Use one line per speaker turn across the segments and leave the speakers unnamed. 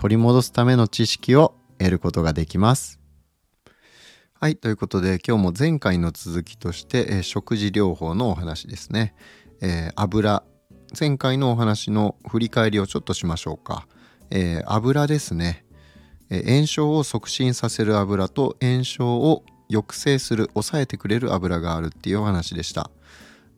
取り戻すための知識を得ることができますはい、ということで今日も前回の続きとして、えー、食事療法のお話ですね。えー、油前回のお話の振り返りをちょっとしましょうか。えー、油ですね、え炎症を促進させる油と炎症を抑制する抑えてくれる油があるっていうお話でした。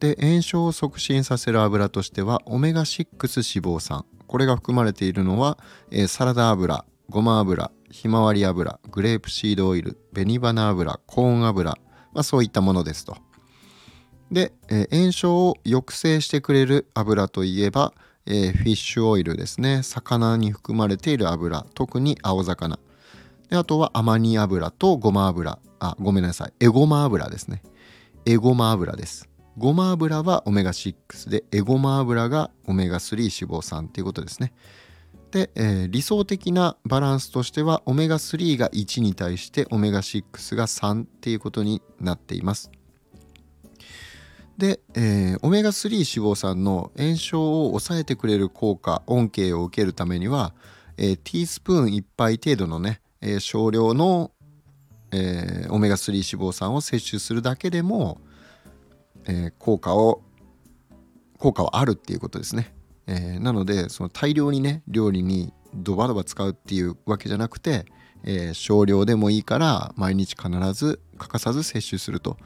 で炎症を促進させる油としてはオメガ6脂肪酸これが含まれているのは、えサラダ油ごま油ひまわり油グレープシードオイル紅花油コーン油、まあ、そういったものですと。で、えー、炎症を抑制してくれる油といえば、えー、フィッシュオイルですね。魚に含まれている油特に青魚。であとはアマニ油とごま油。あごめんなさい。エゴマ油ですね。エゴマ油です。ごま油はオメガ6でエゴマ油がオメガ3脂肪酸ということですねで、えー、理想的なバランスとしてはオメガ3が1に対してオメガ6が3っていうことになっています。で、えー、オメガ3脂肪酸の炎症を抑えてくれる効果恩恵を受けるためには、えー、ティースプーン1杯程度のね、えー、少量の、えー、オメガ3脂肪酸を摂取するだけでも、え、効果を効果はあるっていうことですね。え、なのでその大量にね料理にドバドバ使うっていうわけじゃなくて、え、少量でもいいから毎日必ず欠かさず摂取すると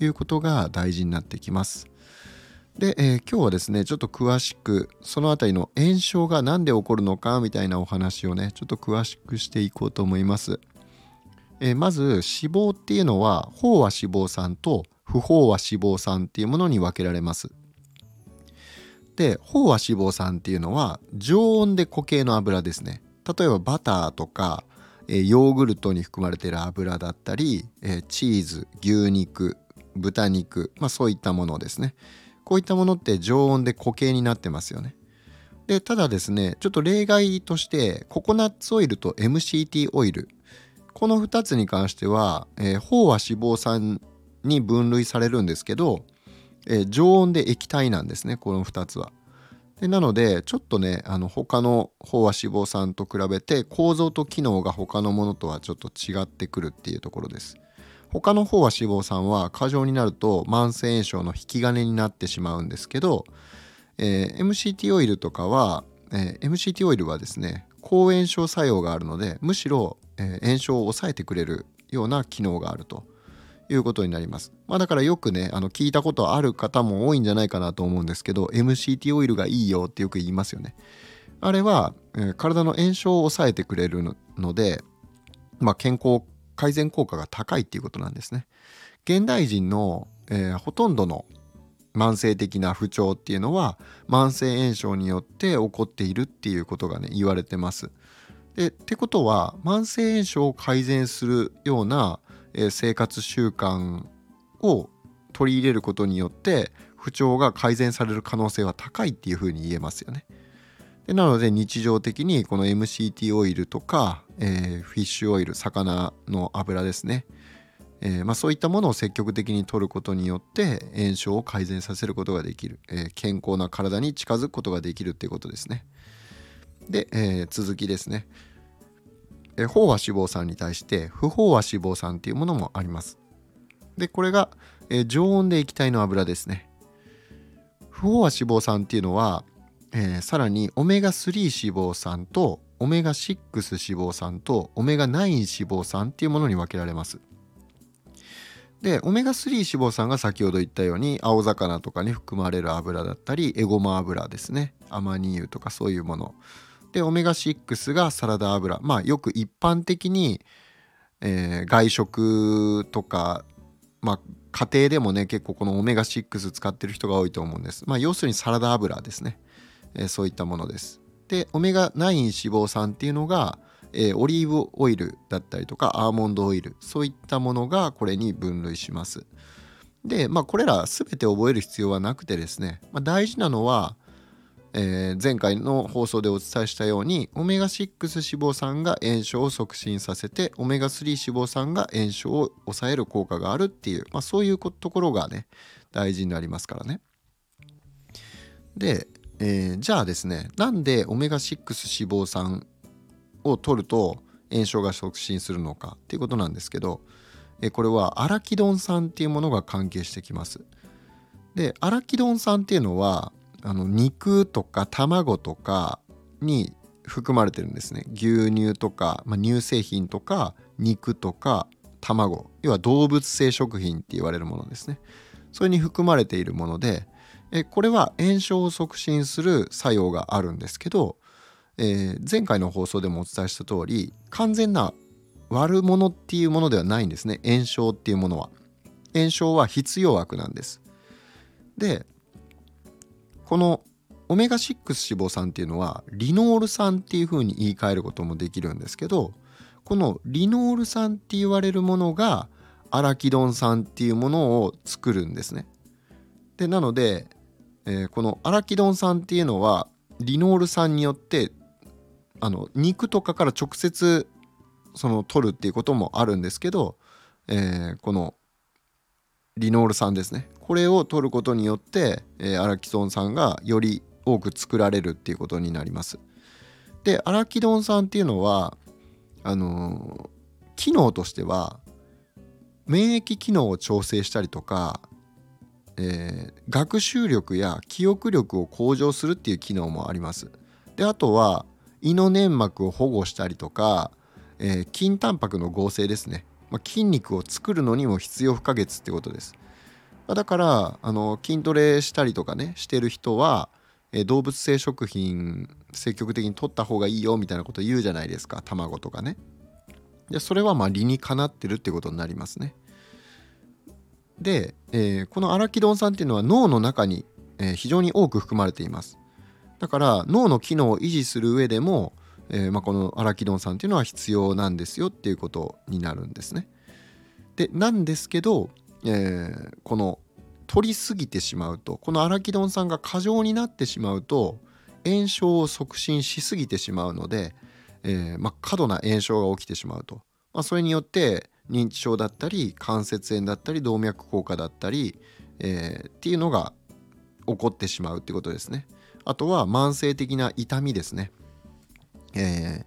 いうことが大事になってきます。で、えー、今日はですねちょっと詳しくその辺りの炎症が何で起こるのかみたいなお話をねちょっと詳しくしていこうと思います。えー、まず脂肪っていうのは飽和脂肪酸と不飽和脂肪酸っていうものに分けられます。で飽和脂肪酸っていうのは常温で固形の油ですね。例えばバターとか、ヨーグルトに含まれてる油だったり、チーズ牛肉豚肉、まあ、そういったものですね。こういったものって常温で固形になってますよね。でただですねちょっと例外としてココナッツオイルと MCT オイル。この2つに関しては、えー、飽和脂肪酸に分類されるんですけどえー、常温で液体なんですねこの2つは。でなのでちょっとねあの他の飽和脂肪酸と比べて構造と機能が他のものとはちょっと違ってくるっていうところです。他の飽和脂肪酸は過剰になると慢性炎症の引き金になってしまうんですけど、えー、MCT オイルとかは、えー、MCT オイルはですね抗炎症作用があるのでむしろ、えー、炎症を抑えてくれるような機能があるということになります。まあ、だからよくねあの聞いたことある方も多いんじゃないかなと思うんですけど MCT オイルがいいよってよく言いますよね。あれは、えー、体の炎症を抑えてくれるので、まあ、健康改善効果が高いっていうことなんですね。現代人の、えー、ほとんどの慢性的な不調っていうのは慢性炎症によって起こっているっていうことがね言われてます。でってことは慢性炎症を改善するようなえ生活習慣を取り入れることによって不調が改善される可能性は高いっていうふうに言えますよね。でなので日常的にこの MCT オイルとか、えー、フィッシュオイル魚の油ですね、えー、まあ、そういったものを積極的に摂ることによって炎症を改善させることができる、えー、健康な体に近づくことができるっていうことですね。で、え続きですね。え飽和脂肪酸に対して不飽和脂肪酸っていうものもあります。でこれが、え常温で液体の油ですね。不飽和脂肪酸っていうのは、えー、さらにオメガ3脂肪酸とオメガ6脂肪酸とオメガ9脂肪酸っていうものに分けられます。でオメガ3脂肪酸が先ほど言ったように青魚とかに含まれる油だったりエゴマ油ですねアマニ油とかそういうものでオメガ6がサラダ油。まあよく一般的に、えー、外食とかまあ家庭でもね結構このオメガ6使ってる人が多いと思うんです。まあ要するにサラダ油ですね、えー、そういったものです。でオメガ9脂肪酸っていうのが、えー、オリーブオイルだったりとかアーモンドオイル。そういったものがこれに分類します。でまあこれら全て覚える必要はなくてですね、まあ、大事なのはえー、前回の放送でお伝えしたようにオメガ6脂肪酸が炎症を促進させてオメガ3脂肪酸が炎症を抑える効果があるっていう、まあ、そういうところがね大事になりますからね。で、えー、じゃあですねなんでオメガ6脂肪酸を取ると炎症が促進するのかっていうことなんですけど、えー、これはアラキドン酸っていうものが関係してきます。でアラキドン酸っていうのはあの肉とか卵とかに含まれてるんですね。牛乳とか、まあ、乳製品とか肉とか卵。要は動物性食品って言われるものですね。それに含まれているものでえこれは炎症を促進する作用があるんですけど、えー、前回の放送でもお伝えした通り完全な悪者っていうものではないんですね。炎症っていうものは。炎症は必要悪なんです。でこのオメガ6脂肪酸っていうのはリノール酸っていうふうに言い換えることもできるんですけどこのリノール酸って言われるものがアラキドン酸っていうものを作るんですね。でなので、えー、このアラキドン酸っていうのはリノール酸によってあの肉とかから直接その取るっていうこともあるんですけど、えー、このリノール酸ですね。これを取ることによって、えー、アラキドン酸がより多く作られるっていうことになります。でアラキドン酸っていうのはあのー、機能としては免疫機能を調整したりとか、えー、学習力や記憶力を向上するっていう機能もあります。であとは胃の粘膜を保護したりとか、えー、筋タンパクの合成ですね。まあ、筋肉を作るのにも必要不可欠ってことです。まだからあの筋トレしたりとかねしてる人は、え動物性食品積極的に取った方がいいよみたいなこと言うじゃないですか卵とかね。でそれはま理にかなってるってことになりますね。で、えー、このアラキドン酸っていうのは脳の中に、え、非常に多く含まれています。だから脳の機能を維持する上でもえー、まあ、このアラキドン酸っていうのは必要なんですよっていうことになるんですね。でなんですけど、えー、この取りすぎてしまうとこのアラキドン酸が過剰になってしまうと炎症を促進しすぎてしまうので、えー、まあ、過度な炎症が起きてしまうと、まあ、それによって認知症だったり関節炎だったり動脈硬化だったり、えー、っていうのが起こってしまうってことですね。あとは慢性的な痛みですね。え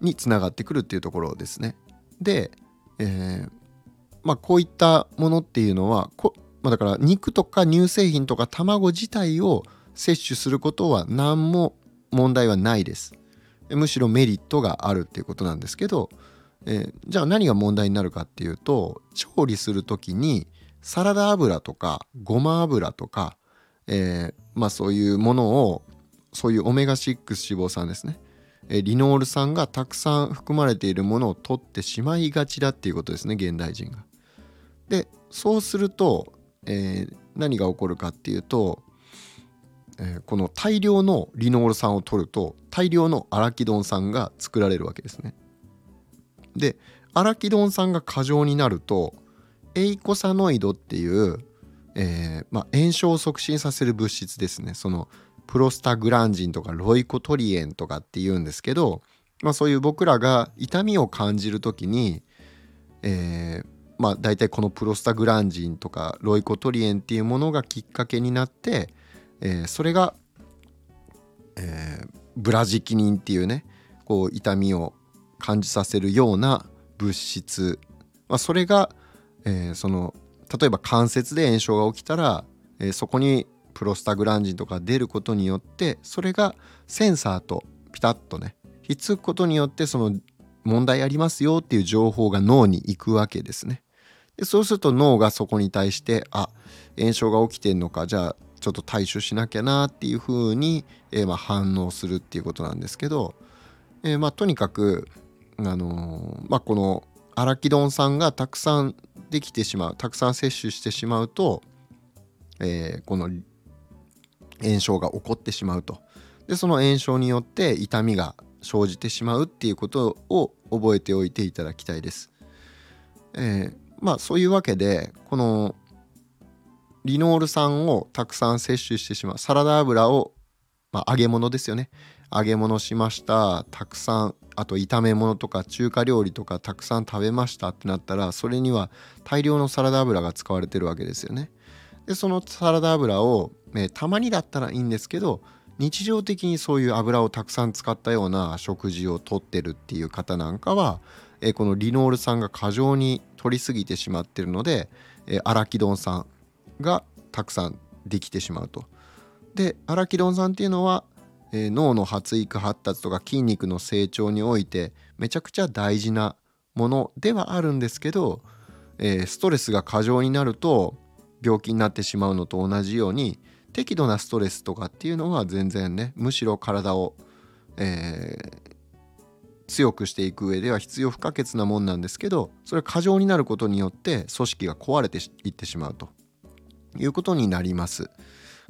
ー、につながってくるっていうところですね。で、えー、まあ、こういったものっていうのはこ、まあ、だから肉とか乳製品とか卵自体を摂取することは何も問題はないです。むしろメリットがあるっていうことなんですけど、えー、じゃあ何が問題になるかっていうと調理する時にサラダ油とかごま油とか、えー、まあそういうものをそういうオメガ6脂肪酸ですねリノール酸がたくさん含まれているものを取ってしまいがちだっていうことですね現代人が。でそうすると、えー、何が起こるかっていうと、えー、この大量のリノール酸を取ると大量のアラキドン酸が作られるわけですね。でアラキドン酸が過剰になるとエイコサノイドっていう、えーまあ、炎症を促進させる物質ですねそのプロスタグランジンとかロイコトリエンとかって言うんですけど、まあ、そういう僕らが痛みを感じる時に、えー、まあ大体このプロスタグランジンとかロイコトリエンっていうものがきっかけになって、えー、それが、えー、ブラジキニンっていうねこう痛みを感じさせるような物質、まあ、それが、えー、その例えば関節で炎症が起きたら、えー、そこにプロスタグランジンとか出ることによってそれがセンサーとピタッとねひっつくことによってその問題ありますよっていう情報が脳に行くわけですね。でそうすると脳がそこに対してあ炎症が起きてんのかじゃあちょっと対処しなきゃなっていうふうに、えー、まあ反応するっていうことなんですけど、えー、まあとにかく、あのー、まあ、このアラキドン酸がたくさんできてしまうたくさん摂取してしまうと、えー、この炎症が起こってしまうと。でその炎症によって痛みが生じてしまうっていうことを覚えておいていただきたいです。えー、まあそういうわけでこのリノール酸をたくさん摂取してしまうサラダ油を、まあ、揚げ物ですよね揚げ物しましたたくさんあと炒め物とか中華料理とかたくさん食べましたってなったらそれには大量のサラダ油が使われてるわけですよね。でそのサラダ油を、ね、たまにだったらいいんですけど日常的にそういう油をたくさん使ったような食事をとってるっていう方なんかは、えこのリノール酸が過剰に取りすぎてしまってるので、えアラキドン酸がたくさんできてしまうと。でアラキドン酸っていうのは、えー、脳の発育発達とか筋肉の成長においてめちゃくちゃ大事なものではあるんですけど、えー、ストレスが過剰になると病気になってしまうのと同じように適度なストレスとかっていうのは全然ねむしろ体を、えー、強くしていく上では必要不可欠なもんなんですけどそれ過剰になることによって組織が壊れていってしまうということになります。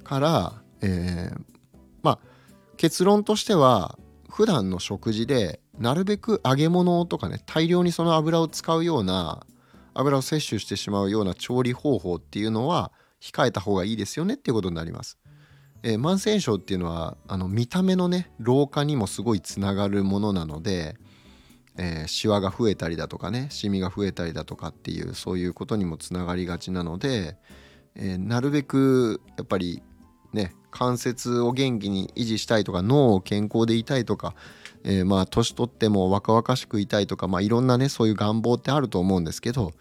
から、えー、まあ結論としては普段の食事でなるべく揚げ物とかね大量にその油を使うような油を摂取してしまうような調理方法っていうのは控えた方がいいですよねっていうことになります。えー、慢性症っていうのはあの見た目のね老化にもすごいつながるものなので、えー、シワが増えたりだとかねシミが増えたりだとかっていうそういうことにもつながりがちなので、えー、なるべくやっぱりね関節を元気に維持したいとか脳を健康でいたいとか、えー、まあ年取っても若々しくいたいとか、まあ、いろんなねそういう願望ってあると思うんですけど、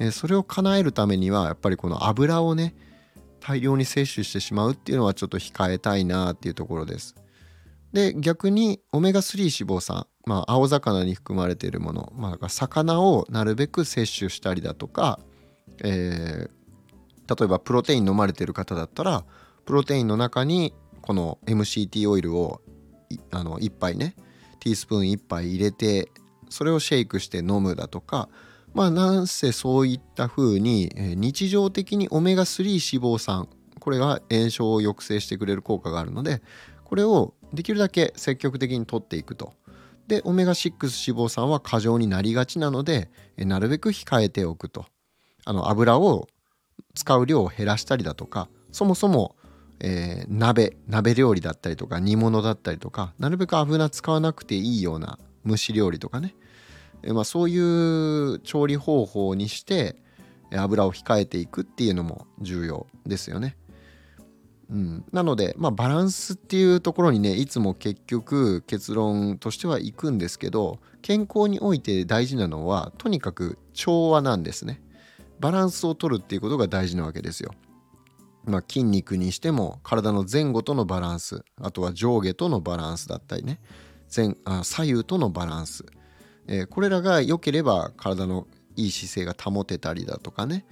え、それを叶えるためにはやっぱりこの油をね大量に摂取してしまうっていうのはちょっと控えたいなっていうところです。で逆にオメガ3脂肪酸、まあ、青魚に含まれているもの、まあ、魚をなるべく摂取したりだとか、えー、例えばプロテイン飲まれてる方だったらプロテインの中にこの MCT オイルをあの1杯ねティースプーン1杯入れてそれをシェイクして飲むだとかまあなんせそういった風に日常的にオメガ3脂肪酸これが炎症を抑制してくれる効果があるのでこれをできるだけ積極的に取っていくと。でオメガ6脂肪酸は過剰になりがちなのでなるべく控えておくと。あの油を使う量を減らしたりだとかそもそもえー、鍋鍋料理だったりとか煮物だったりとかなるべく油使わなくていいような蒸し料理とかね、まあ、そういう調理方法にして油を控えていくっていうのも重要ですよね。うん、なので、まあ、バランスっていうところにねいつも結局結論としてはいくんですけど健康において大事なのはとにかく調和なんですね。バランスを取るっていうことが大事なわけですよ。まあ、筋肉にしても体の前後とのバランスあとは上下とのバランスだったりね前あ左右とのバランス、えー、これらが良ければ体のいい姿勢が保てたりだとかね、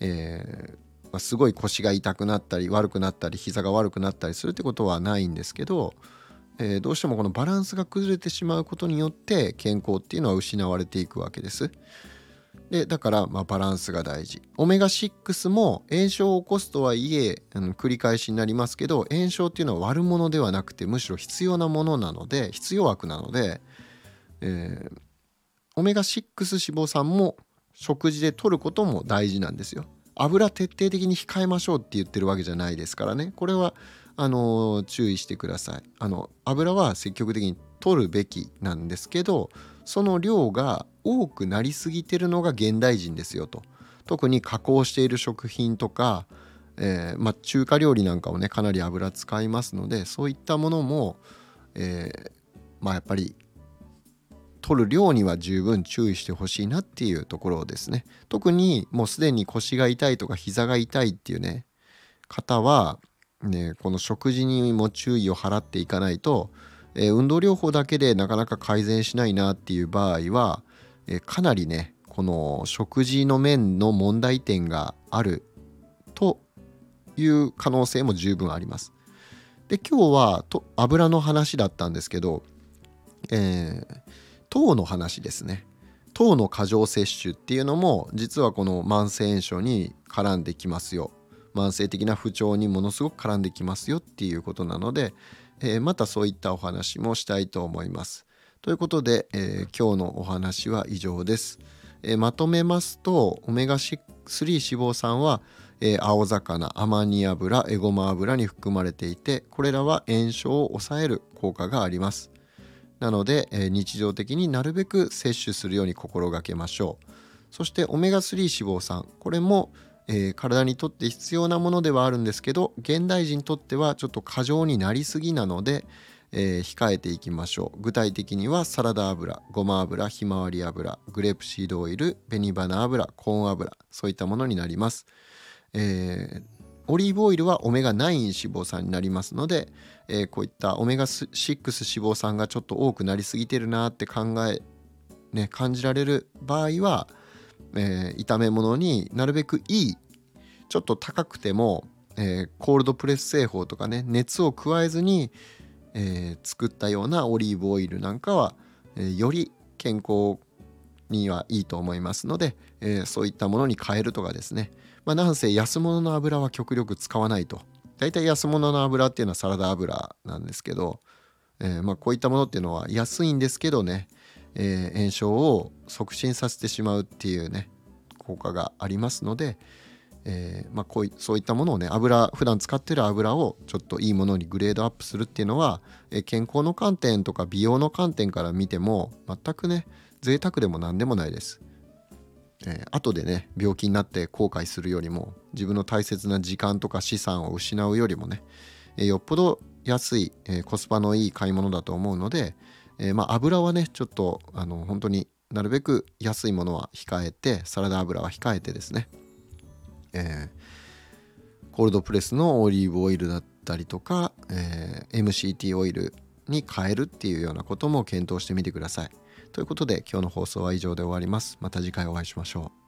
えーまあ、すごい腰が痛くなったり悪くなったり膝が悪くなったりするってことはないんですけど、えー、どうしてもこのバランスが崩れてしまうことによって健康っていうのは失われていくわけです。でだからまバランスが大事オメガ6も炎症を起こすとはいえあの繰り返しになりますけど炎症っていうのは悪者ではなくてむしろ必要なものなので必要悪なので、えー、オメガ6脂肪酸も食事で摂ることも大事なんですよ。油徹底的に控えましょうって言ってるわけじゃないですからね。これはあの注意してください。あの油は積極的に取るべきなんですけどその量が多くなりすぎてるのが現代人ですよと。特に加工している食品とか、えー、まあ、中華料理なんかをねかなり油使いますのでそういったものも、えー、まあやっぱり取る量には十分注意してほしいなっていうところですね特にもうすでに腰が痛いとか膝が痛いっていうね方はねこの食事にも注意を払っていかないとえー、運動療法だけでなかなか改善しないなっていう場合は、えー、かなりねこの食事の面の問題点があるという可能性も十分あります。で今日はと油の話だったんですけど、えー、糖の話ですね。糖の過剰摂取っていうのも実はこの慢性炎症に絡んできますよ。慢性的な不調にものすごく絡んできますよっていうことなので、えー、またそういったお話もしたいと思います。ということで、えー、今日のお話は以上です。えー、まとめますとオメガ3脂肪酸は、え、青魚アマニ油エゴマ油に含まれていてこれらは炎症を抑える効果がありますなので、えー、日常的になるべく摂取するように心がけましょう。そしてオメガ3脂肪酸。これも、えー、体にとって必要なものではあるんですけど現代人にとってはちょっと過剰になりすぎなので、えー、控えていきましょう。具体的にはサラダ油ごま油ひまわり油グレープシードオイル紅花油コーン油そういったものになります、えー、オリーブオイルはオメガ9脂肪酸になりますので、えー、こういったオメガ6脂肪酸がちょっと多くなりすぎてるなって考えね感じられる場合は、えー、炒め物になるべくいいちょっと高くても、えー、コールドプレス製法とかね熱を加えずにえ、作ったようなオリーブオイルなんかは、え、より健康にはいいと思いますので、え、そういったものに変えるとかですね、まあ、なんせ安物の油は極力使わないと大体安物の油っていうのはサラダ油なんですけど、えー、まこういったものっていうのは安いんですけどね、えー、炎症を促進させてしまうっていうね効果がありますので、えー、ま、こういそういったものをね油普段使ってる油をちょっといいものにグレードアップするっていうのは、え、健康の観点とか美容の観点から見ても全くね贅沢でも何でもないです。えー、後でね病気になって後悔するよりも自分の大切な時間とか資産を失うよりもね、えー、よっぽど安い、えー、コスパのいい買い物だと思うので、えまあ油はねちょっとあの本当になるべく安いものは控えてサラダ油は控えてですねえー、コールドプレスのオリーブオイルだったりとか、えー、MCT オイルに変えるっていうようなことも検討してみてください。ということで今日の放送は以上で終わります。また次回お会いしましょう。